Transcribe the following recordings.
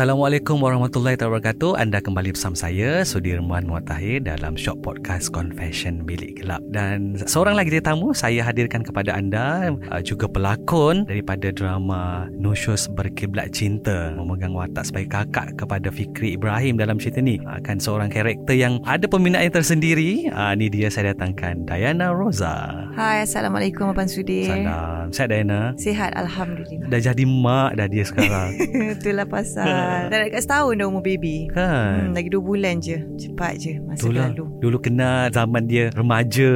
Assalamualaikum warahmatullahi wabarakatuh. Anda kembali bersama saya Sudirman Muatahir dalam Shop Podcast Confession Bilik Gelap dan seorang lagi tetamu saya hadirkan kepada anda uh, juga pelakon daripada drama Nusyus Berkiblat Cinta memegang watak sebagai kakak kepada Fikri Ibrahim dalam cerita ni akan seorang karakter yang ada peminat yang tersendiri. Uh, ni dia saya datangkan Diana Rosa. Hai, Assalamualaikum Abang Sudir. Salam. Sihat Diana? Sihat, Alhamdulillah. Dah jadi mak dah dia sekarang. Itulah pasal. Dah dekat setahun dah umur baby. Kan? Hmm, lagi dua bulan je. Cepat je masa Itulah. berlalu. Dulu kenal zaman dia remaja.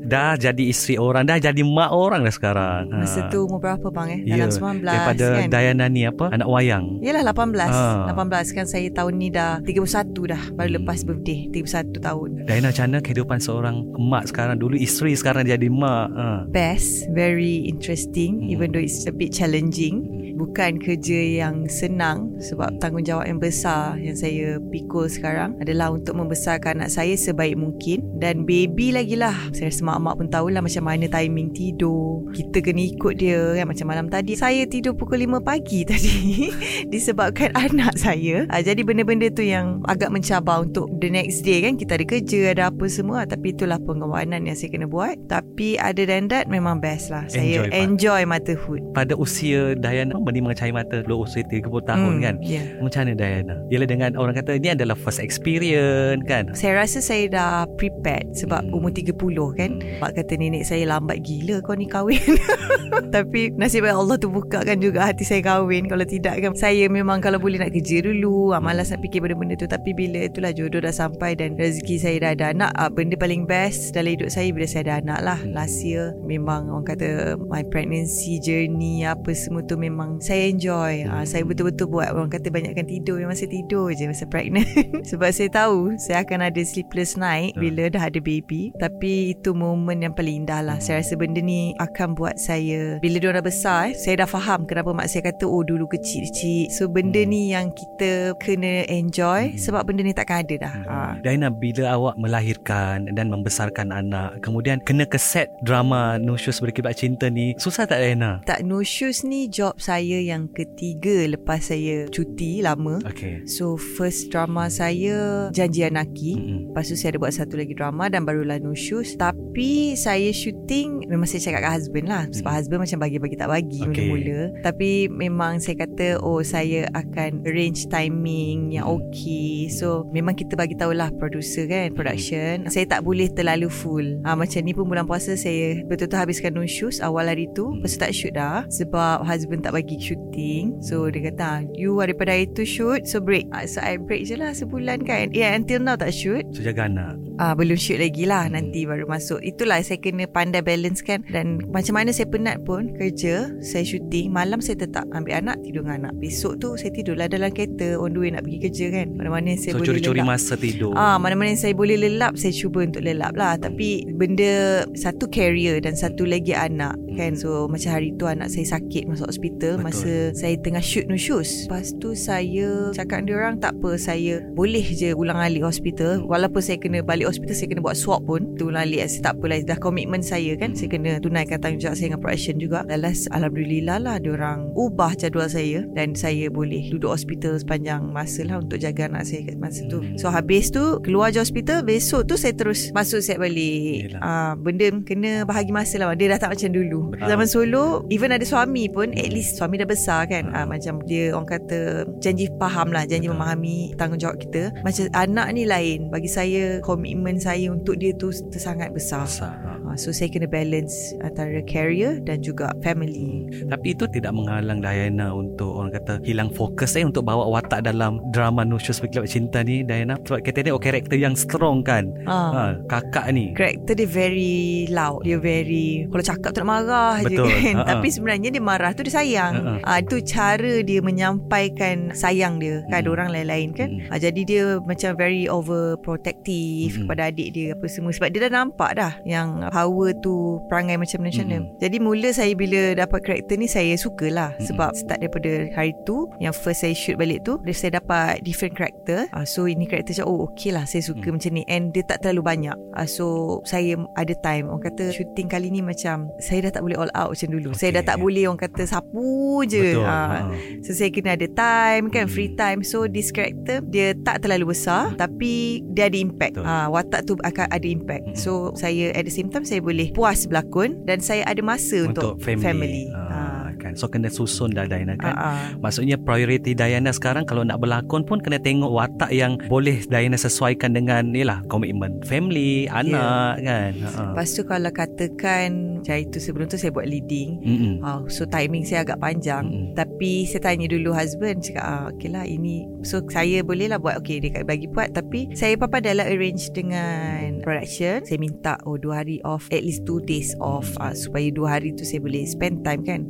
Dah jadi isteri orang. Dah jadi mak orang dah sekarang. Masa Ha. tu umur berapa bang eh? Dalam 19 Daripada kan? Diana ni apa? Anak wayang. Yelah 18 Ha. 18 kan saya tahun ni dah 31 dah Baru Hmm. lepas birthday 31 tahun Diana macam mana kehidupan seorang emak sekarang? Dulu isteri sekarang jadi mak. Ha. Best Very interesting Hmm. Even though it's a bit challenging Bukan kerja yang senang Sebab tanggungjawab yang besar Yang saya pikul sekarang Adalah untuk membesarkan anak saya Sebaik mungkin. Dan baby lagi lah. Saya rasa mak-mak pun tahulah Macam mana timing tidur. Kita kena ikut dia kan? Macam malam tadi. Saya tidur pukul 5 pagi tadi Disebabkan anak saya. Ah, Jadi benda-benda tu yang Agak mencabar untuk The next day kan? Kita ada kerja Ada apa semua. Tapi itulah pengorbanan Yang saya kena buat. Tapi other than that Memang best lah. Saya Enjoy, enjoy motherhood. Pada usia Diana Bani mengecahaya mata Dulu usia 30 tahun Hmm, kan? Ya Macam mana Diana? Ialah dengan orang kata Ini adalah first experience kan? Saya rasa saya dah prepared Sebab Hmm. umur 30 kan Mak kata nenek saya lambat gila kau ni kahwin Tapi nasib baik Allah tu bukakan juga hati saya kahwin Kalau tidak kan Saya memang kalau boleh nak kerja dulu ah, Malas nak fikir benda-benda tu Tapi bila itulah jodoh dah sampai Dan rezeki saya dah ada anak ah, Benda paling best dalam hidup saya Bila saya ada anak lah Last year Memang orang kata My pregnancy journey Apa semua tu memang Saya enjoy. Ah, Saya betul-betul buat. Orang kata banyakkan tidur Memang saya tidur je Masa pregnant. Sebab saya tahu Saya akan ada sleepless night Bila dah ada baby. Tapi itu momen yang paling indah lah. Saya rasa benda ni Akan buat saya Bila dia dah besar eh, Saya dah faham Kenapa mak saya kata Oh dulu kecil-kecil. So benda ni yang kita Kena enjoy Sebab benda ni takkan ada dah. Ah. Diana bila awak melahirkan dan membesarkan anak kemudian kena ke set drama Nusyus Berkibat Cinta ni susah tak Diana? Tak shoes ni job saya yang ketiga lepas saya cuti lama. Okay. So first drama saya Janji Anaki. Mm-mm. Lepas tu saya ada buat satu lagi drama dan barulah No Shoes. Tapi saya shooting memang saya cakap kat husband lah. Sebab Hmm. husband macam bagi-bagi tak bagi Okay. mula-mula. Tapi memang saya kata oh saya akan arrange timing yang okay. So memang kita bagi tahulah producer kan production. Saya tak boleh terlalu full. Ha, macam ni pun bulan puasa saya betul-betul habiskan No Shoes awal hari tu. Lepas tu tak shoot dah. Sebab husband tak bagi shooting. So dia kata "Ah, you daripada hari tu shoot so break. Ha, so I break je lah sebulan kan. Yeah until now tak shoot. So jaga anak. Ah belum shoot lagi lah nanti baru masuk. Itulah saya kena pandai balance kan dan macam mana saya penat pun kerja, saya syuting, malam saya tetap ambil anak tidur dengan anak. Besok tu saya tidurlah dalam kereta on the way nak pergi kerja kan. Mana-mana saya So boleh curi-curi lelap. masa tidur. Ah, mana-mana yang saya boleh lelap Saya cuba untuk lelap lah Tapi benda Satu carrier Dan satu lagi anak Kan So macam hari tu Anak saya sakit Masuk hospital. Masa saya tengah shoot no shoes Lepas tu saya Cakap dia orang Tak apa Saya boleh je ulang alik hospital. Walaupun saya kena balik hospital Saya kena buat swab pun. Tu lali saya tak apalah Dah komitmen saya kan. Saya kena tunaikan tanggungjawab saya Dengan production juga. Lalas Alhamdulillah lah Diorang ubah jadual saya Dan saya boleh Duduk hospital sepanjang masa lah Untuk jaga anak saya kat masa tu. So habis tu Keluar je hospital Besok tu saya terus Masuk set balik. Ah, Benda kena bahagi masa lah. Dia dah tak macam dulu. Betul. Zaman solo Even ada suami pun At least suami dah besar kan ah, Macam dia orang kata Janji faham lah Janji memahami Tanggungjawab kita. Macam anak ni lain Bagi saya Komitmen saya Untuk dia tu Tersangat besar. Besar. Ha. Ah, So saya kena balance Antara career Dan juga family Tapi itu tidak menghalang Diana untuk orang kata hilang fokus eh untuk bawa watak dalam drama Nusyus Berkelab Cinta ni Diana sebab kita tengok karakter yang strong kan. ah. Ha, kakak ni. Karakter dia very loud Dia very Kalau cakap tu nak marah Betul. je kan Ha-ha. Tapi sebenarnya dia marah tu dia sayang ah, Itu cara dia menyampaikan Sayang dia kan orang lain-lain kan Mm. ah, Jadi dia macam very overprotective Mm. Kepada adik dia Apa semua Sebab dia dah nampak dah Yang power tu Perangai macam macam mana Mm. Jadi mula saya bila dapat karakter ni Saya sukalah Mm. Sebab start daripada hari tu Yang first saya shoot balik tu dia Saya dapat different karakter ah, So ini karakter macam Oh okay lah Saya suka Mm. macam ni And dia tak terlalu banyak ah, So saya ada time Orang kata shooting kali ni macam Saya dah tak boleh all out macam dulu Okay. Saya dah tak boleh orang kata Sapu je Betul. Ah, Ha. So saya kena ada time kan Hmm. Free time So this character Dia tak terlalu besar Tapi Dia ada impact ah, Watak tu akan ada impact Hmm. So saya at the same time Saya boleh puas berlakon Dan saya ada masa untuk, Untuk family. family. Ha, kan. So kena susun dah Diana kan. ah. Maksudnya priority Diana sekarang kalau nak berlakon pun kena tengok watak yang boleh Diana sesuaikan dengan yalah komitmen family, anak kan. Ha. Lepas tu kalau katakan Macam itu sebelum tu saya buat leading Mm-mm. Oh, so timing saya agak panjang Mm-mm. Tapi saya tanya dulu husband Cakap ah, okay lah ini So saya boleh lah buat Okay dia bagi buat Tapi saya papa adalah arrange dengan production Saya minta oh dua hari off At least two days off ah, Supaya dua hari tu saya boleh spend time kan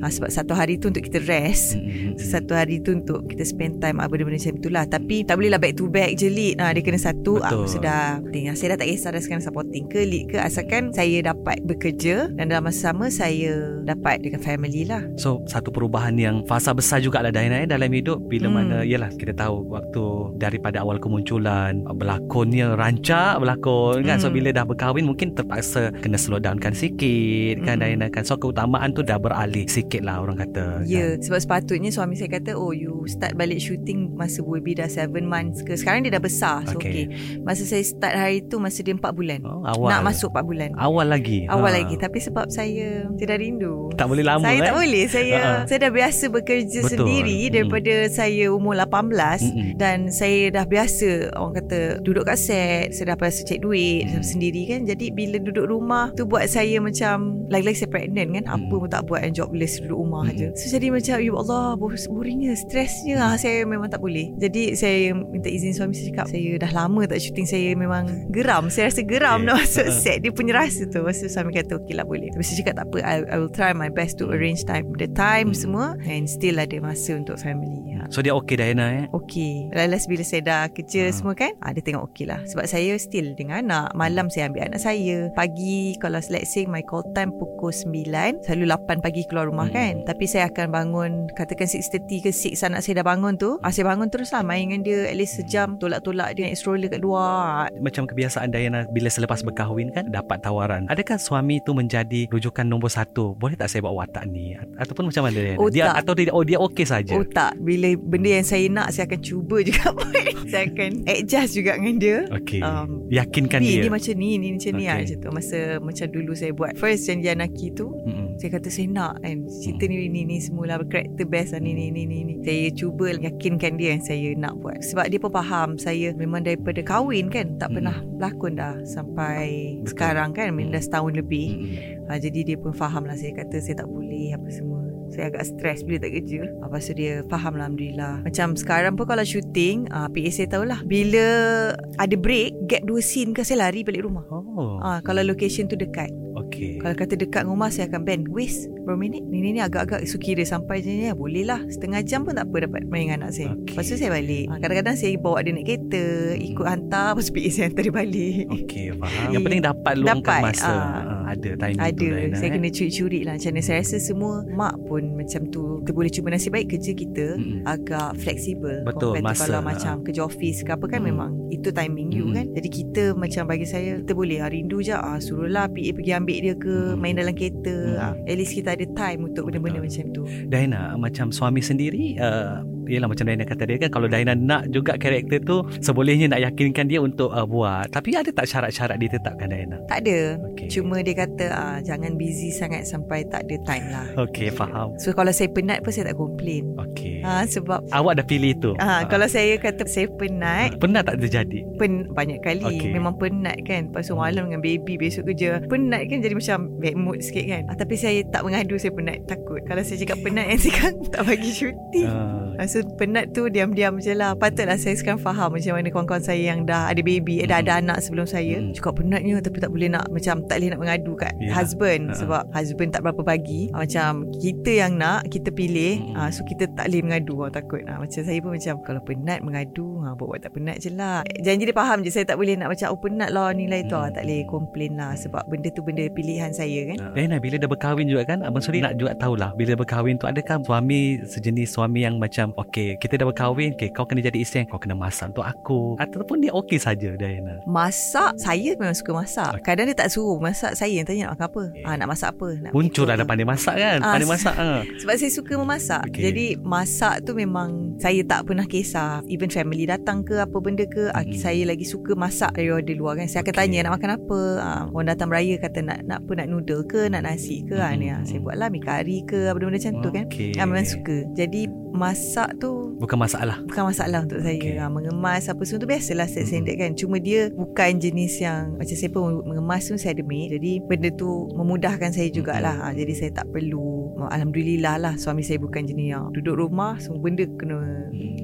Ah, Sebab satu hari tu untuk kita rest Mm-mm. So, satu hari tu untuk kita spend time ah, benda-benda macam tu lah Tapi tak boleh lah back to back je lead ah, Dia kena satu Betul. Sudah penting. Ah, Saya dah tak kisah dah sekarang supporting ke lead ke Asalkan saya dapat bekerja Dan dalam masa sama saya dapat dengan family lah So satu perubahan yang fasa besar juga lah Diana eh, dalam hidup bila Hmm. mana yalah kita tahu waktu daripada awal kemunculan berlakonnya rancak berlakon kan so Hmm. bila dah berkahwin mungkin terpaksa kena slow downkan sikit kan Hmm. Diana kan so keutamaan tu dah beralih sikit lah orang kata Ya, yeah, kan? sebab sepatutnya suami saya kata, oh you start balik shooting masa baby dah 7 months ke. Sekarang dia dah besar. So Okay. okay. Masa saya start hari tu masa dia 4 bulan. oh, awal Nak masuk 4 bulan. awal lagi Awal Ha. lagi. Tapi sebab saya tidak rindu. tak boleh lama saya eh tak boleh. Saya Ha-ha. saya dah biasa bekerja Betul. sendiri Mm. daripada saya umur 18 Mm-mm. dan saya dah biasa orang kata duduk kat set, saya dah biasa cek duit Mm. sendiri kan. Jadi bila duduk rumah tu buat saya macam lagi-lagi saya pregnant kan, apa Mm. pun tak buat jobless duduk rumah Mm. aja. So jadi macam ya Allah, bor- boringnya, stresnya ah, saya memang tak boleh. Jadi saya minta izin suami saya cakap, saya dah lama tak syuting, saya memang geram. Saya rasa geram Okay. nak masuk set. Dia punya rasa tu. Lepas tu suami kata okey lah boleh. Tapi saya cakap tak apa, I, I will try my best to arrange time, the time Mm. semua and still ada masa untuk family. Ha. so dia okey Diana eh Okey Last bila saya dah kerja Ha. semua kan ah, Dia tengok okey lah Sebab saya still dengan anak Malam saya ambil anak saya Pagi Kalau let's say My call time pukul 9 Selalu 8 pagi keluar rumah Hmm. kan Tapi saya akan bangun Katakan 6.30 ke 6 Anak saya dah bangun tu ah, Saya bangun terus lah Main dengan dia At least sejam Tolak-tolak dia Naik stroller kat luar macam kebiasaan Diana bila selepas berkahwin kan dapat tawaran. Adakah suami tu menjadi rujukan nombor satu? Boleh tak saya bawa watak ni? Ataupun macam mana Diana? Oh, dia tak. atau dia oh dia okey saja. Oh tak Bila benda yang saya nak Saya akan cuba juga buat Saya akan adjust juga dengan dia Okey. um, Yakinkan Ni, dia. ni macam ni, ni macam ni Okay. lah macam tu. Masa macam dulu saya buat first janji Anaki tu, Mm-mm. saya kata saya nak kan cerita ni ni ni semualah karakter best lah ni ni ni ni ni. Saya cuba yakinkan dia yang saya nak buat. Sebab dia pun faham saya memang daripada kahwin kan tak Mm. pernah berlakon dah sampai Betul. sekarang kan Mm. dah setahun lebih. Mm-mm. Ha, jadi dia pun faham lah saya kata saya tak boleh apa semua. Saya agak stres bila tak kerja. Lepas tu dia faham lah Alhamdulillah. Macam sekarang pun kalau syuting, uh, PA saya tahulah. Bila ada break, gap dua scene ke saya lari balik rumah. Oh. Ah, kalau location tu dekat. Okey. Kalau kata dekat rumah saya akan band. Waste berapa minit Ni ni agak-agak So kira sampai je ni Boleh lah Setengah jam pun tak apa Dapat main dengan anak saya Okey. Lepas tu saya balik ha, Kadang-kadang saya bawa dia naik kereta Ikut hantar Lepas tu PA saya hantar dia balik Okey, faham. Yang penting dapat luangkan Dapat, masa. ah. Ah, ada timing tu ada Daina, Saya eh. kena curi-curi lah Macam mana saya rasa semua Mak pun macam tu Kita boleh cuba nasib baik Kerja kita Mm-mm. Agak fleksibel Betul, masa, Kalau ha. macam kerja office ke apa kan Mm. Memang itu timing you Mm. kan Jadi kita macam bagi saya Kita boleh ah, rindu je ah, Suruhlah PA pergi ambil dia ke Mm. Main dalam kereta Mm. ah, At least kita ada time Untuk benda-benda Betul. macam tu. Daina macam suami sendiri uh, Yelah macam Daina kata dia kan Kalau Daina nak juga karakter tu Sebolehnya nak yakinkan dia untuk uh, buat. Tapi ada tak syarat-syarat ditetapkan Daina? Tak ada. Okey. Cuma dia kata ah, Jangan busy sangat Sampai tak ada time lah. Okey faham. So kalau saya penat pun Saya tak complain Okey. Ah, Sebab Awak dah pilih tu? Ah, Kalau saya kata Saya penat Pernah tak terjadi? pen banyak kali. Okay. memang penat kan. Lepas tu malam dengan baby besok kerja. Penat kan jadi macam bad mood sikit kan. Ah, tapi saya tak mengadu saya penat takut. Kalau saya cakap penat yang sekarang tak bagi cuti. Uh, tu penat tu diam-diam je lah. Patutlah saya sekarang faham Macam mana kawan-kawan saya yang dah ada baby eh, Dah ada anak sebelum saya Mm. Cakap penatnya Tapi tak boleh nak Macam tak boleh nak mengadu kat Yalah. husband. Ha. Sebab husband tak berapa bagi. Macam kita yang nak Kita pilih. Mm. ah, So kita tak boleh mengadu. Orang takut. Macam saya pun macam Kalau penat mengadu Buat-buat tak penat je lah. Janji dia faham je Saya tak boleh nak macam Oh penat lah nilai tu ah, Mm. Tak boleh complain lah Sebab benda tu benda pilihan saya kan. Uh, Daina bila dah berkahwin juga kan Abang Suri nak juga tahulah Bila berkahwin tu Adakah suami sejenis suami yang macam Okay kita dah berkahwin Okay kau kena jadi isteri Kau kena masak untuk aku Ataupun dia okey saja Daina Masak Saya memang suka masak Okey. Kadang dia tak suruh Masak saya yang tanya nak makan apa Okey. ah, Nak masak apa nak Muncul apa. pandai masak kan Ah, Pandai s- masak ah. Sebab saya suka memasak Okey. okay. Jadi masak tu memang Saya tak pernah kisah Even family datang ke Apa benda ke mm Mm-mm. Saya lagi suka masak Dari order luar kan Saya akan Okey. tanya nak makan apa ah, Orang datang beraya kata nak nak apa Nak noodle ke Nak nasi ke ah, ni, ah. Mm-mm. Saya buat lah mi kari ke Benda-benda macam tu kan. Okey. ah, Memang suka. Jadi masak tu Bukan masalah. Bukan masalah untuk saya. Okay. ha, Mengemas apa semua tu Biasalah set standard kan. Cuma dia bukan jenis yang Macam saya pun mengemas tu Saya ada maid. Jadi benda tu Memudahkan saya jugalah. Ha, Jadi saya tak perlu. Alhamdulillah lah Suami saya bukan jenis yang Duduk rumah Semua benda kena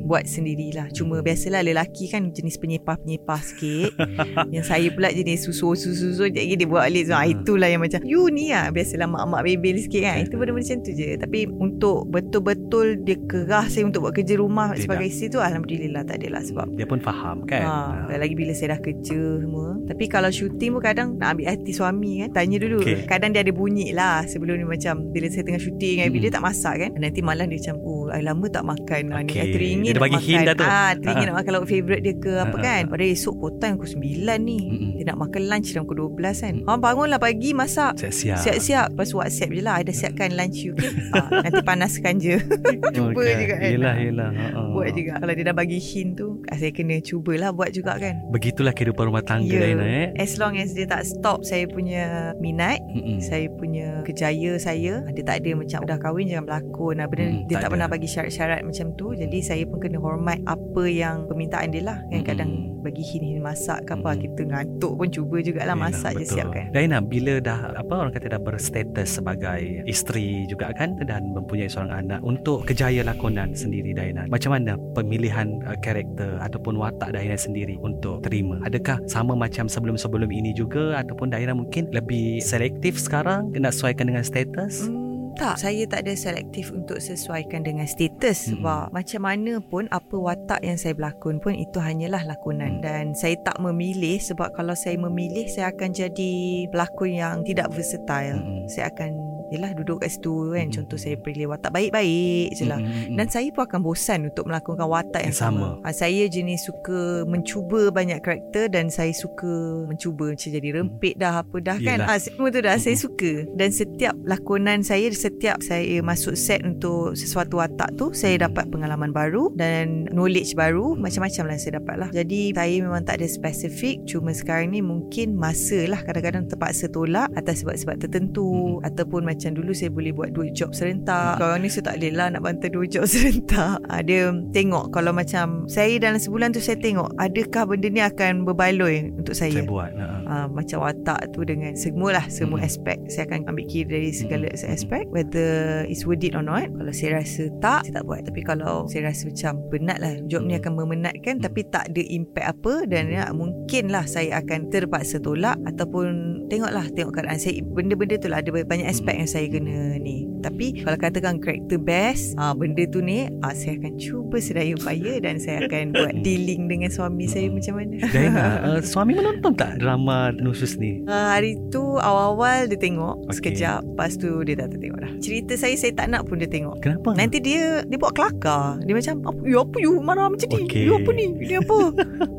Buat sendirilah. Cuma biasalah lelaki kan Jenis penyepah-penyepah sikit. Yang saya pula jenis Susu-susu Sekejap lagi dia buat balik. So, ha. Itulah yang macam You ni lah Biasalah mak-mak bebel sikit kan. Itu benda macam tu je. Tapi untuk Betul-betul Dia kerah saya Untuk buat kerja rumah Tidak. Sebagai isteri tu Alhamdulillah tak adalah Sebab. Dia pun faham kan? Ha, lagi bila saya dah kerja semua. Tapi kalau syuting pun kadang Nak ambil hati suami kan Tanya dulu. Okey. Kadang dia ada bunyi lah Sebelum ni macam Bila saya tengah syuting kan. Hmm. Bila dia tak masak kan Nanti malam dia macam Oh I lama tak makan okay. ni. I teringin Dia nak bagi makan hint dah tu. ah, Teringin Ha. nak makan lauk favourite dia ke Apa Ha, ha, kan ha. Padahal esok Kota pukul 9 ni Mm-mm. Dia nak makan lunch Dalam pukul 12 kan Mm. Ha bangunlah pagi masak Siap-siap Siap-siap Lepas whatsapp je lah I dah siapkan lunch you okay? ha, Nanti panaskan je Cuba Okey. juga kan Yelah yelah ha. Buat juga Kalau dia dah bagi hint tu Saya kena cubalah Buat juga kan Begitulah kehidupan rumah tangga Ya. Daina eh As long as dia tak stop Saya punya minat Mm-mm. Saya punya kejaya saya Dia tak ada macam Dah kahwin jangan berlakon. Benda Hmm, Dia tak tak, pernah bagi syarat-syarat macam tu Jadi saya pun kena hormat Apa yang permintaan dia lah Kan kadang Bagi hint-hint masak ke apa. Kita ngantuk pun cuba jugalah Masak je betul. siapkan Daina bila dah apa orang kata dah berstatus sebagai isteri juga kan dan mempunyai seorang anak untuk kejaya lakonan sendiri Daina. Macam mana pemilihan uh, karakter ataupun watak Daina sendiri untuk terima? Adakah sama macam sebelum-sebelum ini juga ataupun Daina mungkin lebih selektif sekarang nak sesuaikan dengan status? Hmm, tak, saya tak ada selektif untuk sesuaikan dengan status Mm-mm. sebab macam mana pun apa watak yang saya berlakon pun itu hanyalah lakonan Mm. dan saya tak memilih sebab kalau saya memilih saya akan jadi pelakon yang tidak versatile. Mm-mm. Saya akan yalah duduk kat situ kan Mm-mm. contoh saya pilih watak baik-baik je lah. Mm-mm. Dan saya pun akan bosan untuk melakonkan watak yang sama. sama. Ha, saya jenis suka mencuba banyak karakter dan saya suka mencuba macam jadi rempit dah apa dah kan. Yelah. Ah semua tu dah saya Mm-mm. suka. Dan setiap lakonan saya setiap saya masuk set untuk sesuatu watak tu saya dapat pengalaman baru dan knowledge baru macam-macam lah saya dapat lah. Jadi saya memang tak ada spesifik cuma sekarang ni mungkin masa lah kadang-kadang terpaksa tolak atas sebab-sebab tertentu Mm-mm. ataupun macam dulu saya boleh buat dua job serentak. Sekarang ni saya tak boleh lah nak bantu dua job serentak. Ha, dia tengok kalau macam saya dalam sebulan tu saya tengok adakah benda ni akan berbaloi untuk saya. Saya buat. Ha. Uh, macam watak tu dengan semualah semua Mm. aspek. Saya akan ambil kira dari segala Mm. aspek whether it's worth it or not. Kalau saya rasa tak saya tak buat. Tapi kalau saya rasa macam penat lah job ni Mm. akan memenatkan Mm. tapi tak ada impact apa dan ya, mungkin lah saya akan terpaksa tolak ataupun tengoklah tengok keadaan. Saya benda-benda tu lah ada banyak aspek yang saya kena ni. Tapi kalau katakan karakter best ah benda tu ni ah saya akan cuba sedaya upaya dan saya akan buat dealing dengan suami saya macam mana. Diana, uh, suami menonton tak drama Nusus ni? Uh, hari tu awal-awal dia tengok okay. sekejap Lepas tu dia tak tengok dah Cerita saya saya tak nak pun dia tengok Kenapa? Nanti dia dia buat kelakar Dia macam apa, You apa you marah macam ni Okey. You apa ni Ini apa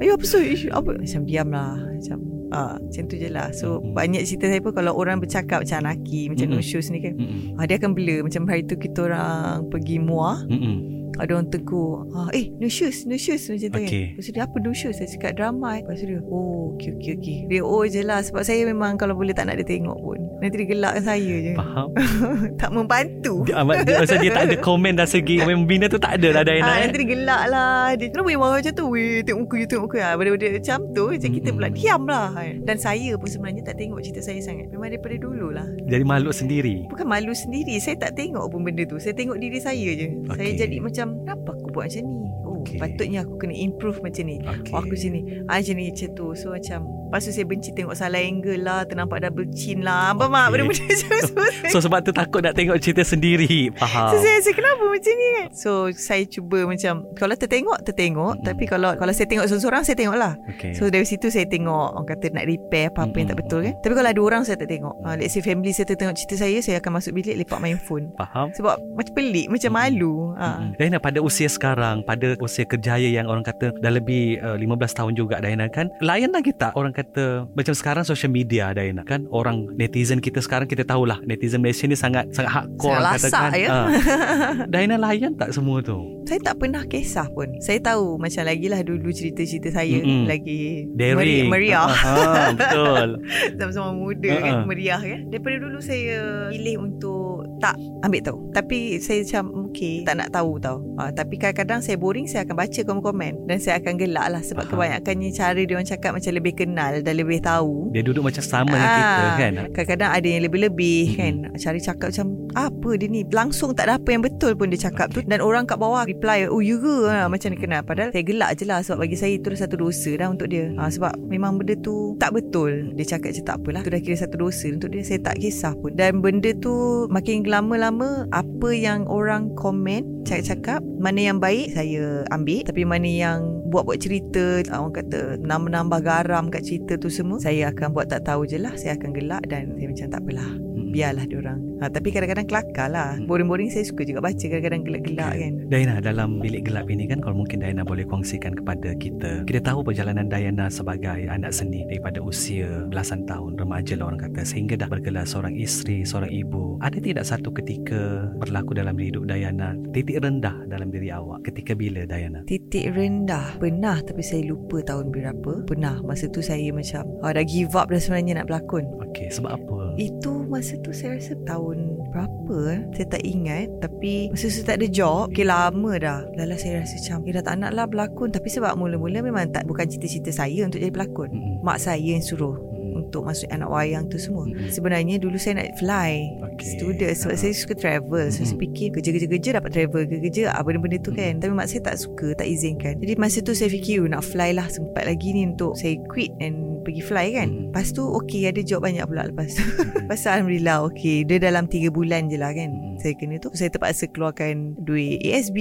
You apa so apa Macam diam lah Macam Ah, macam tu je lah So Mm-mm. banyak cerita saya pun Kalau orang bercakap Macam Anaki Macam Mm-mm. no shows ni kan Mm-mm. ah, Dia akan blur Macam hari tu kita orang Pergi muar Mm-mm. Ada orang tegur ah, Eh no shoes No shoes Macam tu Okey. kan Lepas tu dia apa no shoes Saya cakap drama eh. Lepas tu dia Oh okay okay okay Dia oh je lah Sebab saya memang Kalau boleh tak nak dia tengok pun Nanti dia gelakkan saya je Faham? Tak membantu Dia, amat, dia, maksud dia tak ada komen dari segi membina tu tak ada lah Diana. Ah, eh? nanti dia gelak lah Dia kenapa yang marah macam tu Weh tengok muka you tengok muka ah, Benda-benda macam tu Macam kita pula diam lah. Dan saya pun sebenarnya Tak tengok cerita saya sangat Memang daripada dulu lah Jadi makhluk sendiri. Bukan malu sendiri Saya tak tengok pun benda tu Saya tengok diri saya je Okey. Saya jadi macam Kenapa aku buat macam ni Oh Okey. patutnya aku kena improve macam ni Okay. Oh, aku sini ah, Macam ni macam tu So macam Lepas tu saya benci tengok salah angle lah Ternampak double chin lah Apa mak Okey. benda-benda macam tu So sebab tu takut nak tengok cerita sendiri. Faham. So saya rasa kenapa macam ni kan So saya cuba macam Kalau tertengok Tertengok Mm-mm. Tapi kalau Kalau saya tengok seorang-seorang Saya tengok lah Okay. So dari situ saya tengok Orang kata nak repair Apa-apa yang tak betul kan Tapi kalau ada orang Saya tak tengok uh, Let's say family saya tengok cerita saya Saya akan masuk bilik Lepak main phone Faham? Sebab macam pelik Macam malu uh. Mm-mm. Diana pada usia sekarang Pada usia kerjaya yang orang kata Dah lebih uh, 15 tahun juga Diana kan Layan lagi tak orang kata Macam sekarang social media Diana kan Orang netizen kita sekarang Kita tahulah Netizen Malaysia ni sangat Sangat hardcore Sangat orang lasak katakan. ya. Ah. Diana layan tak semua tu Saya tak pernah kisah pun Saya tahu Macam lagi lah dulu cerita-cerita saya Mm-mm. Lagi Daring meri- Meriah Ah, ah, Betul Sama-sama muda Ha-ha. kan Meriah kan Daripada dulu saya Pilih untuk Tak ambil tahu Tapi saya macam Okay Tak nak tahu tau uh, Tapi kadang-kadang saya boring Saya akan baca komen-komen Dan saya akan gelak lah Sebab Faham. kebanyakannya Cara dia orang cakap Macam lebih kenal Dan lebih tahu. Dia duduk macam sama dengan Ah, kita kan? Kadang-kadang ada yang lebih-lebih Mm-mm. kan Cara cakap macam Apa dia ni? Langsung tak ada apa yang betul pun dia cakap tu. Dan orang kat bawah reply Oh you ke? Ha, Macam ni kenal. Padahal saya gelak je lah Sebab bagi saya itu dah satu dosa dah untuk dia. Ha, Sebab memang benda tu tak betul. Dia cakap je tak apalah Itu dah kira satu dosa untuk dia. Saya tak kisah pun. Dan benda tu Makin lama-lama Apa yang orang komen Cakap-cakap Mana yang baik Saya ambil. Tapi mana yang Buat-buat cerita ah, Orang kata Nambah-nambah garam kat cerita tu semua Saya akan buat tak tahu je lah Saya akan gelak Dan saya macam tak apalah. Biarlah diorang ha, Tapi kadang-kadang kelakar lah Hmm. Boring-boring saya suka juga baca Kadang-kadang gelak-gelak kan Diana dalam bilik gelap ini kan kalau mungkin Diana boleh kongsikan kepada kita. Kita tahu perjalanan Diana sebagai anak seni daripada usia belasan tahun remaja lah orang kata sehingga dah bergelar seorang isteri, seorang ibu. Ada tidak satu ketika berlaku dalam hidup Diana titik rendah dalam diri awak? Ketika bila Diana? Titik rendah Pernah Tapi saya lupa tahun berapa Pernah Masa tu saya macam oh, Dah give up dah sebenarnya nak berlakon Okey, sebab apa? Itu masa tu saya rasa tahun berapa eh? Saya tak ingat Tapi masa tu tak ada job Okay lama dah Lala saya rasa macam Eh dah tak nak lah berlakon Tapi sebab mula-mula memang tak Bukan cita-cita saya untuk jadi pelakon Mm-mm. Mak saya yang suruh. Untuk masuk anak wayang tu semua Mm-mm. Sebenarnya dulu saya nak fly Okey. Student Sebab Ah. saya suka travel So saya Mm-mm. fikir Kerja-kerja-kerja dapat travel Kerja-kerja ah, benda-benda tu kan Tapi mak saya tak suka Tak izinkan Jadi masa tu saya fikir "Oh, Nak fly lah Sempat lagi ni Untuk saya quit And pergi fly kan Mm. Lepas tu okay Ada job banyak pula lepas tu Lepas tu Alhamdulillah okay Dia dalam 3 bulan je lah kan Mm. Saya kena tu Saya terpaksa keluarkan Duit ASB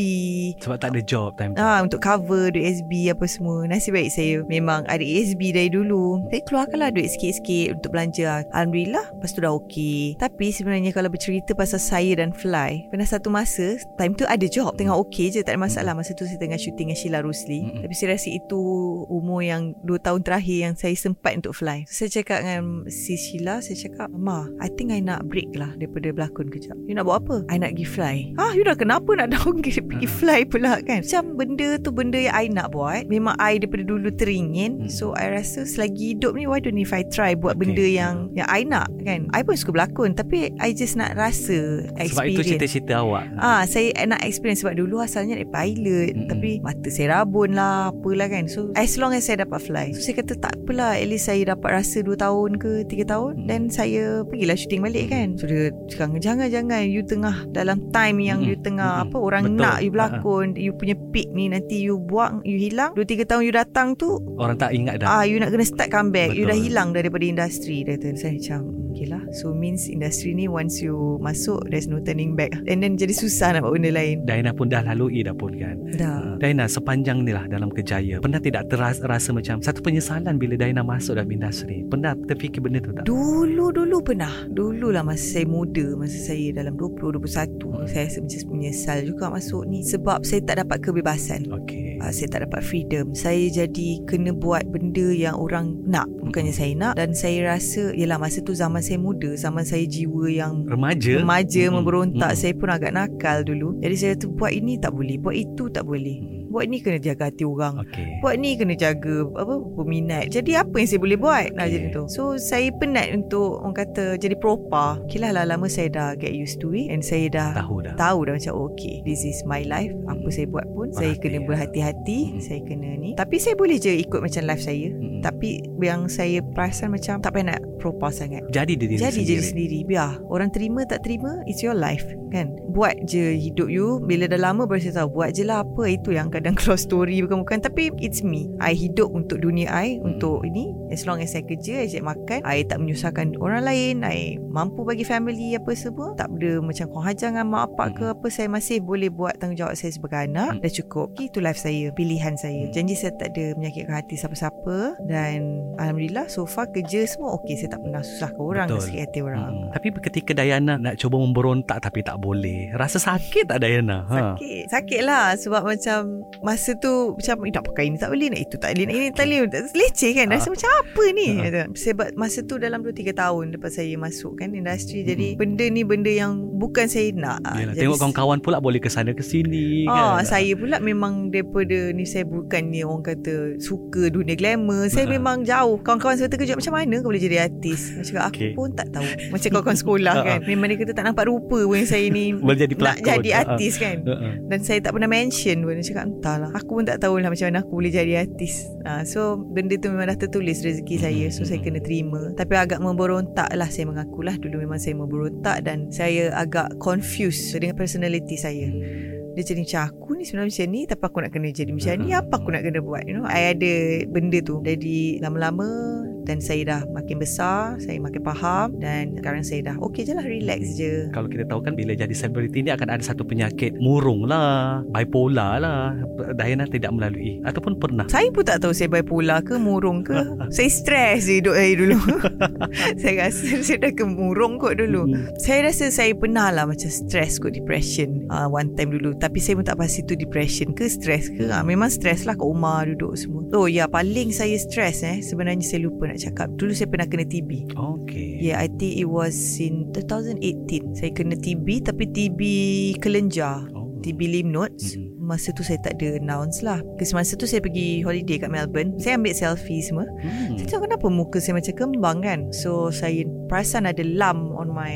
Sebab tak ada job time. Ah untuk cover duit SB apa semua. Nasib baik saya memang ada ASB dari dulu. Saya keluarkanlah duit sikit-sikit untuk belanja. Alhamdulillah, lepas tu dah okey. Tapi sebenarnya kalau bercerita pasal saya dan Fly, pernah satu masa time tu ada job, tengah okey je, tak ada masalah. Masa tu saya tengah syuting dengan Sheila Rusli. Mm-mm. Tapi saya rasa itu umur yang 2 tahun terakhir yang saya sempat untuk Fly. So, saya cakap dengan si Sheila, saya cakap, "Ma, I think I nak break lah daripada berlakon kejap. You nak buat apa? I nak pergi fly." Ah, you dah kenapa nak downgrade pergi Ah. fly pula kan? Macam benda tu benda yang I nak buat. Memang I daripada dulu teringin. Hmm. So I rasa selagi hidup ni why don't if I try buat Okay. benda yang yang I nak kan? I pun suka berlakon tapi I just nak rasa Sebab experience. itu cita-cita awak. Ah, saya nak experience sebab dulu asalnya dari pilot Mm-mm. tapi mata saya rabun lah apalah kan. So as long as saya dapat fly. So saya kata tak apalah at least saya dapat rasa 2 tahun ke 3 tahun Hmm. then saya pergilah shooting balik kan so dia cakap jangan jangan you tengah dalam time yang Mm-mm. you tengah Mm-mm. apa orang Betul. nak you berlakon you punya peak ni nanti you buang you hilang 2 3 tahun you datang tu Orang tak ingat dah. ah you nak kena start comeback you dah Betul. hilang daripada industri dia kata saya macam okay lah. So means industri ni once you masuk there's no turning back. And then jadi susah nak buat benda lain. Diana pun dah lalui dah pun kan. dah. Diana sepanjang ni lah dalam kejaya Pernah tidak terasa rasa macam Satu penyesalan bila Diana masuk dalam industri? Pernah terfikir benda tu tak? Dulu-dulu pernah. Dulu lah masa saya muda Masa saya dalam 20-21 Hmm. Saya rasa macam menyesal juga masuk ni Sebab saya tak dapat kebebasan. Okey. Uh, Saya tak dapat freedom. Saya jadi kena buat benda yang orang nak. Bukannya Hmm. saya nak Dan saya rasa Yelah masa tu zaman saya muda Zaman saya jiwa yang Remaja Remaja Mm-mm. memberontak Mm-mm. Saya pun agak nakal dulu Jadi saya tu buat ini tak boleh Buat itu tak boleh. Buat ni kena jaga hati orang Okey Buat ni kena jaga apa peminat. Jadi apa yang saya boleh buat Okay. jadi tu. So saya penat untuk orang kata jadi propa. Okay lah, lah lama saya dah get used to it and saya dah Tahu dah tahu dah macam oh, okay this is my life apa saya buat pun saya Berhati, kena ya. berhati-hati Mm. saya kena ni tapi saya boleh je ikut macam life saya Mm-mm. Tapi yang saya perasan macam tak payah nak propa sangat. Jadi diri jadi sendiri. jadi sendiri. Biar orang terima tak terima it's your life kan? Buat je hidup you. Bila dah lama baru saya tahu buat je lah apa. Itu yang kadang keluar story bukan-bukan. Tapi it's me. I hidup untuk dunia I Hmm. untuk ini. As long as saya kerja I cari makan I tak menyusahkan orang lain. I mampu bagi family apa semua. Tak ada macam kau hajar dengan mak bapak ke apa. Saya masih boleh buat tanggungjawab saya sebagai anak. Hmm. dah cukup. Itu life saya pilihan saya. Hmm. janji saya tak ada menyakitkan hati siapa-siapa dan Alhamdulillah so far kerja semua okey saya tak pernah susahkan orang Betul. nak sakit hati orang Mm-mm. Tapi ketika Diana nak cuba memberontak tapi tak boleh Rasa sakit tak Diana? Ha. Sakit Sakit lah Sebab macam Masa tu Macam eh, nak pakai ini tak boleh Nak itu tak boleh Nak ini tak boleh Leceh kan Rasa Ah. macam apa ni Ah. Kata. Sebab masa tu Dalam 2-3 tahun Lepas saya masuk kan Industri Jadi Mm-mm. benda ni Benda yang Bukan saya nak Yalah, Jadi tengok kawan-kawan pula boleh ke sana ke sini Ah, kan. saya pula memang daripada ni saya bukan ni orang kata suka dunia glamour. Saya Ha. memang jauh. Kawan-kawan saya terkejut macam mana kau boleh jadi artis. Cakap aku Okey. pun tak tahu. Macam kawan-kawan sekolah Ha. kan. Memang dia kata tak nampak rupa pun saya ni Boleh jadi nak pelakon. jadi Ha. artis kan. Dan saya tak pernah mention pun Dia cakap entahlah Aku pun tak tahulah Macam mana aku boleh jadi artis ha, So benda tu memang dah tertulis Rezeki saya So saya kena terima Tapi agak memberontak lah Saya mengakulah Dulu memang saya memberontak Dan saya agak confused Dengan personality saya dia jadi macam aku ni sebenarnya macam ni Tapi aku nak kena jadi macam ni Apa aku nak kena buat? You know I ada benda tu. Jadi lama-lama Dan saya dah makin besar Saya makin faham Dan sekarang saya dah Okay je lah relax je Kalau kita tahu kan bila jadi selebriti ni akan ada satu penyakit murung lah, bipolar lah. Diana tidak melalui ataupun pernah. Saya pun tak tahu saya bipolar ke murung ke. saya stres je hidup saya dulu. saya rasa saya dah kemurung kot dulu. Hmm. Saya rasa saya pernah lah macam stres kot depression uh, one time dulu. Tapi saya pun tak pasti tu depression ke stres ke. Uh, memang stres lah kat rumah duduk semua. Oh ya paling saya stres eh. Sebenarnya saya lupa nak cakap. Dulu saya pernah kena TB. Okey. Yeah, I think it was in 2018. Saya kena TB tapi TB kelenjar. Oh. TB lymph nodes. Mm-mm. Masa tu saya tak ada announce lah. Kes masa tu saya pergi holiday kat Melbourne. Saya ambil selfie semua. Hmm. Saya tengok kenapa muka saya macam kembang kan. So saya perasan ada lump on my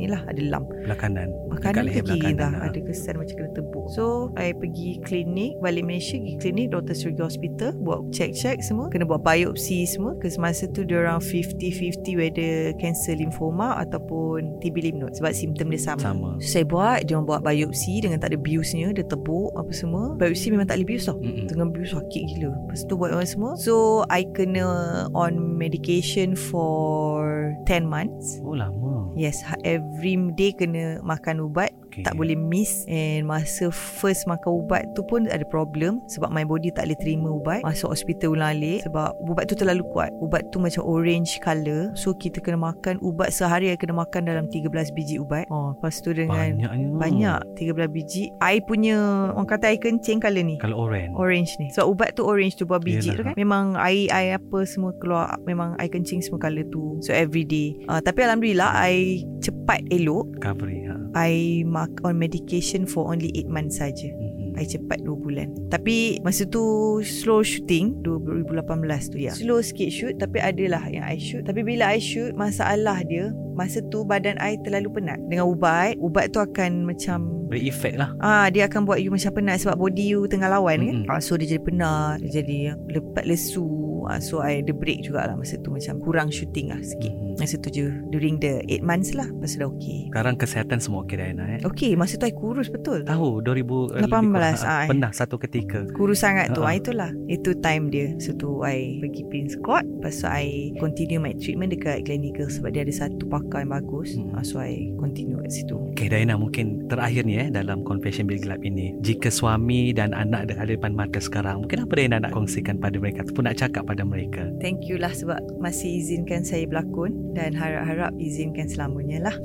inilah ada lump. Belah kanan. Makanan ke kiri dah ha. Ada kesan macam kena tepuk So I pergi klinik Balik Malaysia Pergi klinik Dr. Surgi Hospital Buat check-check semua Kena buat biopsi semua Ke masa tu Diorang 50-50 Whether cancer lymphoma Ataupun TB lymph node Sebab simptom dia sama, Sama. So saya buat Diorang buat biopsi Dengan tak ada biusnya Dia tepuk Apa semua Biopsi memang tak boleh bius tau Mm-mm. Tengah bius sakit gila Lepas tu buat orang semua So I kena On medication For 10 months Oh lama. Yes ha- Every day kena makan ubat Okay. tak boleh miss and masa first makan ubat tu pun ada problem sebab my body tak boleh terima ubat. Masuk hospital ulang-alik sebab ubat tu terlalu kuat. Ubat tu macam orange colour. So kita kena makan ubat sehari I kena makan dalam 13 biji ubat. Oh, lepas tu dengan Banyaknya. banyak. 13 biji. I punya orang kata air kencing colour ni. Kalau orange. Orange ni. Sebab ubat tu orange tu Buah biji tu kan. Memang air air apa semua keluar Memang air kencing semua colour tu. So every day uh, Tapi Alhamdulillah I cepat elok. Recovery. I mark on medication For only 8 months saja. Mm-mm. I cepat 2 bulan. Tapi Masa tu Slow shooting 2018 tu ya. Slow sikit shoot Tapi adalah yang I shoot. Tapi bila I shoot Masalah dia Masa tu badan I terlalu penat. Dengan ubat Ubat tu akan macam Beri efek lah. Ah Dia akan buat you macam penat Sebab body you tengah lawan mm-hmm. kan ah, So dia jadi penat Dia jadi lepat lesu. Ah, So I ada break jugalah Masa tu macam Kurang shooting lah sikit. Mm-hmm. Masa tu je During the 8 months lah Masa dah okay. Sekarang kesihatan semua okay Diana eh? Okay masa tu I kurus betul? Tahu 2018 18 malas ah. Pernah satu ketika. Kurus sangat tu. Uh-huh. Itulah. Itu time dia. So tu I pergi pin squat Lepas tu I Continue my treatment Dekat clinical Sebab dia ada satu pakar yang bagus. Hmm. So I continue kat situ. Okay Diana mungkin Terakhir ni eh Dalam confession bil gelap ini. Jika suami dan anak Ada di depan mata sekarang Mungkin apa Diana nak kongsikan Pada mereka Ataupun nak cakap pada mereka? Thank you lah Sebab masih izinkan saya berlakon Dan harap-harap Izinkan selamanya lah.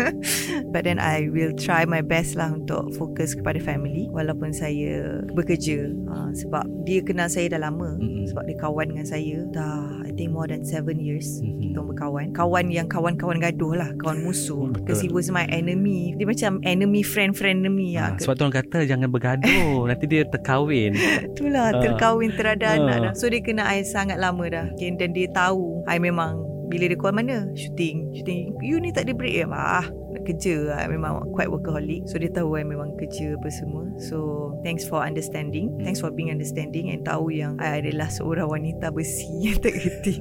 But then I will try my best lah Untuk fokus kepada family walaupun saya bekerja. Ha, sebab dia kenal saya dah lama. Mm-mm. Sebab dia kawan dengan saya dah I think more than 7 years. Mhm. Kita berkawan. Kawan yang kawan-kawan gaduh lah. Kawan musuh. Because he was my enemy. Dia macam enemy friend-friend enemy Ha, lah. sebab tu orang kata jangan bergaduh Nanti dia terkahwin Itulah Ah. terkahwin terada Ah. anak dah. So dia kenal I sangat lama dah. Okay, dan dia tahu I memang bila dia call mana shooting shooting you ni tak ada break ya ah kerja I memang quite workaholic. So dia tahu I memang kerja apa semua. So thanks for understanding. Thanks for being understanding and tahu yang I adalah seorang wanita besi yang tak kerti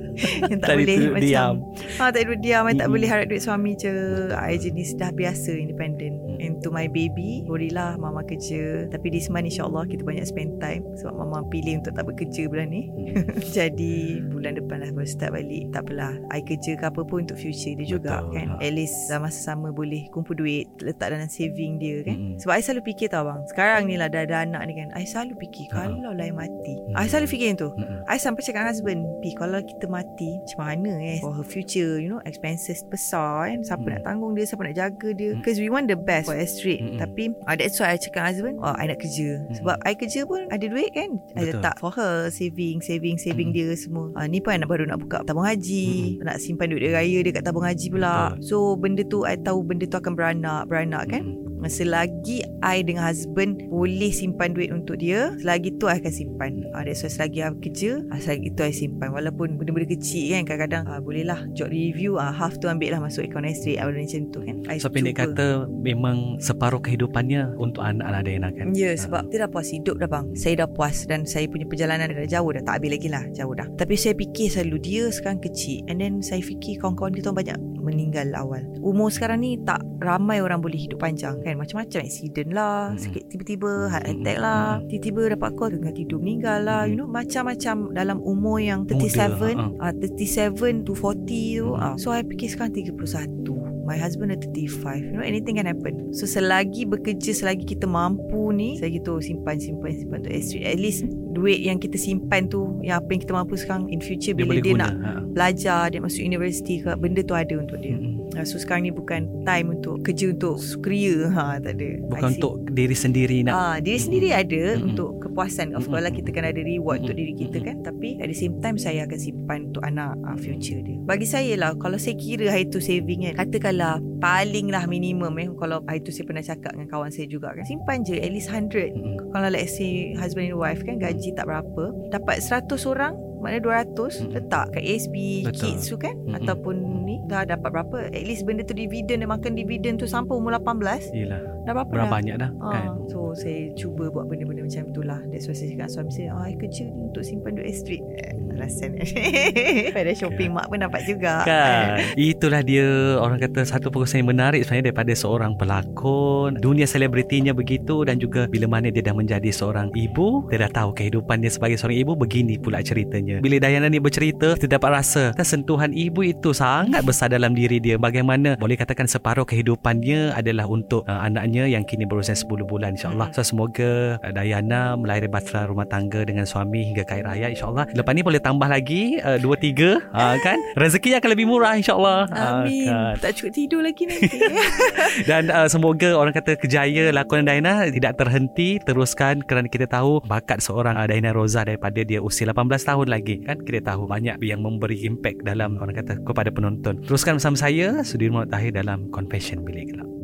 yang tak, Tak boleh macam diam. ha, tak duduk diam. I tak boleh harap duit suami je. I jenis dah biasa independent. And to my baby Alhamdulillah mama kerja. Tapi this month insyaAllah kita banyak spend time sebab mama pilih untuk tak bekerja bulan ni. Jadi bulan depan lah baru start balik. Tak apalah. I kerja ke apa pun untuk future dia juga Betul, kan. ha. at least masa sama boleh kumpul duit letak dalam saving dia kan Mm-mm. sebab I selalu fikir tau bang sekarang ni lah dah ada anak ni kan I selalu fikir Ha. kalau lah I mati Mm. I selalu fikir yang tu Mm-mm. I sampai cakap dengan husband Pi kalau kita mati Macam mana eh For her future You know expenses besar kan Siapa Hmm. nak tanggung dia Siapa nak jaga dia Hmm. Because we want the best For Astrid Hmm. Tapi uh, That's why I cakap dengan husband Oh I nak kerja Hmm. Sebab I kerja pun Ada duit kan I letak for her Saving Saving Saving Hmm. dia semua uh, Ni pun anak baru nak buka Tabung haji Nak simpan duit dia raya Dekat tabung haji pula Betul. So benda tu I tahu benda tu akan beranak Beranak kan Selagi I dengan husband Boleh simpan duit untuk dia Selagi tu I akan simpan. Uh, That's why selagi I kerja uh, Selagi tu I simpan. Walaupun benda-benda kecil kan Kadang-kadang uh, Boleh lah Job review uh, Half tu ambil lah Masuk account estate uh, Benda macam tu kan. I So pendek kata Memang separuh kehidupannya Untuk anak lah Diana kan? Ya yeah, sebab Kita dah puas hidup dah bang. Saya dah puas Dan saya punya perjalanan dah jauh dah Tak habis lagi lah Jauh dah. Tapi saya fikir selalu Dia sekarang kecil And then saya fikir Kawan-kawan dia tu banyak Meninggal awal. Umur sekarang ni Tak ramai orang boleh hidup panjang Kan macam-macam accident lah Mm-mm. Sikit tiba-tiba Heart attack lah. Mm-mm. Tiba-tiba dapat call Tengah tidur meninggal lah. You know macam-macam Dalam umur yang Muda, 37 ha, uh, 37 to 40 tu Mm-mm. uh, So I fikir sekarang 31 My husband dah 35 You know anything can happen. So selagi bekerja Selagi kita mampu ni Selagi tu simpan Simpan simpan estate At least Duit yang kita simpan tu Yang apa yang kita mampu sekarang In future Dia Bila boleh dia, guna nak ha. belajar Dia masuk universiti ke Benda tu ada untuk dia. Mm-mm. Uh, So sekarang ni bukan Time untuk Kerja untuk Sukaria ha, Tak ada Bukan untuk diri sendiri nak Ah, diri sendiri ada Mm-mm. untuk kepuasan. Of course lah kita kan ada reward untuk Mm-mm. diri kita kan. Tapi at the same time saya akan simpan untuk anak ah, future dia. Bagi saya lah kalau saya kira hari tu saving kan. Katakanlah paling lah minimum eh. Kalau hari tu saya pernah cakap dengan kawan saya juga kan. Simpan je at least 100. Mm-mm. Kalau let's say husband and wife kan gaji tak berapa. Dapat 100 orang maknanya 200 Mm-mm. letak kat ASB Betul. kids tu kan Mm-mm. ataupun dah dapat berapa? At least benda tu dividen dia makan dividen tu sampai umur 18 Yelah. Dah berapa Berapa dah? banyak dah kan? Ah, so saya cuba buat benda-benda macam itulah. That's why saya cakap suami saya, ah, I kerja ni untuk simpan duit Astrid. Eh, Alasan Pada shopping mak pun dapat juga. Kan? Itulah dia. Orang kata Satu perkongsian yang menarik Sebenarnya daripada seorang pelakon. Dunia selebritinya begitu Dan juga Bila mana dia dah menjadi seorang ibu Dia dah tahu kehidupan dia Sebagai seorang ibu. Begini pula ceritanya. Bila Dayana ni bercerita Kita dapat rasa kan, Sentuhan ibu itu Sangat besar dalam diri dia. Bagaimana? Boleh katakan separuh kehidupannya Adalah untuk uh, anaknya Yang kini berusia 10 bulan InsyaAllah. So semoga uh, Dayana Melahirkan bahtera rumah tangga Dengan suami Hingga kaya raya InsyaAllah. Lepas ni boleh tambah lagi uh, Dua tiga uh, Kan? Rezekinya akan lebih murah InsyaAllah. Ah, Amin. kan. Tak cukup tidur lagi nanti. Dan uh, semoga orang kata kejaya lakonan Daina tidak terhenti teruskan. Kerana kita tahu bakat seorang uh, Daina Roza daripada dia usia 18 tahun lagi kan? Kita tahu banyak yang memberi impact dalam orang kata kepada penonton. Teruskan bersama saya Sudirman Tahir dalam Confession Bilik Gelap.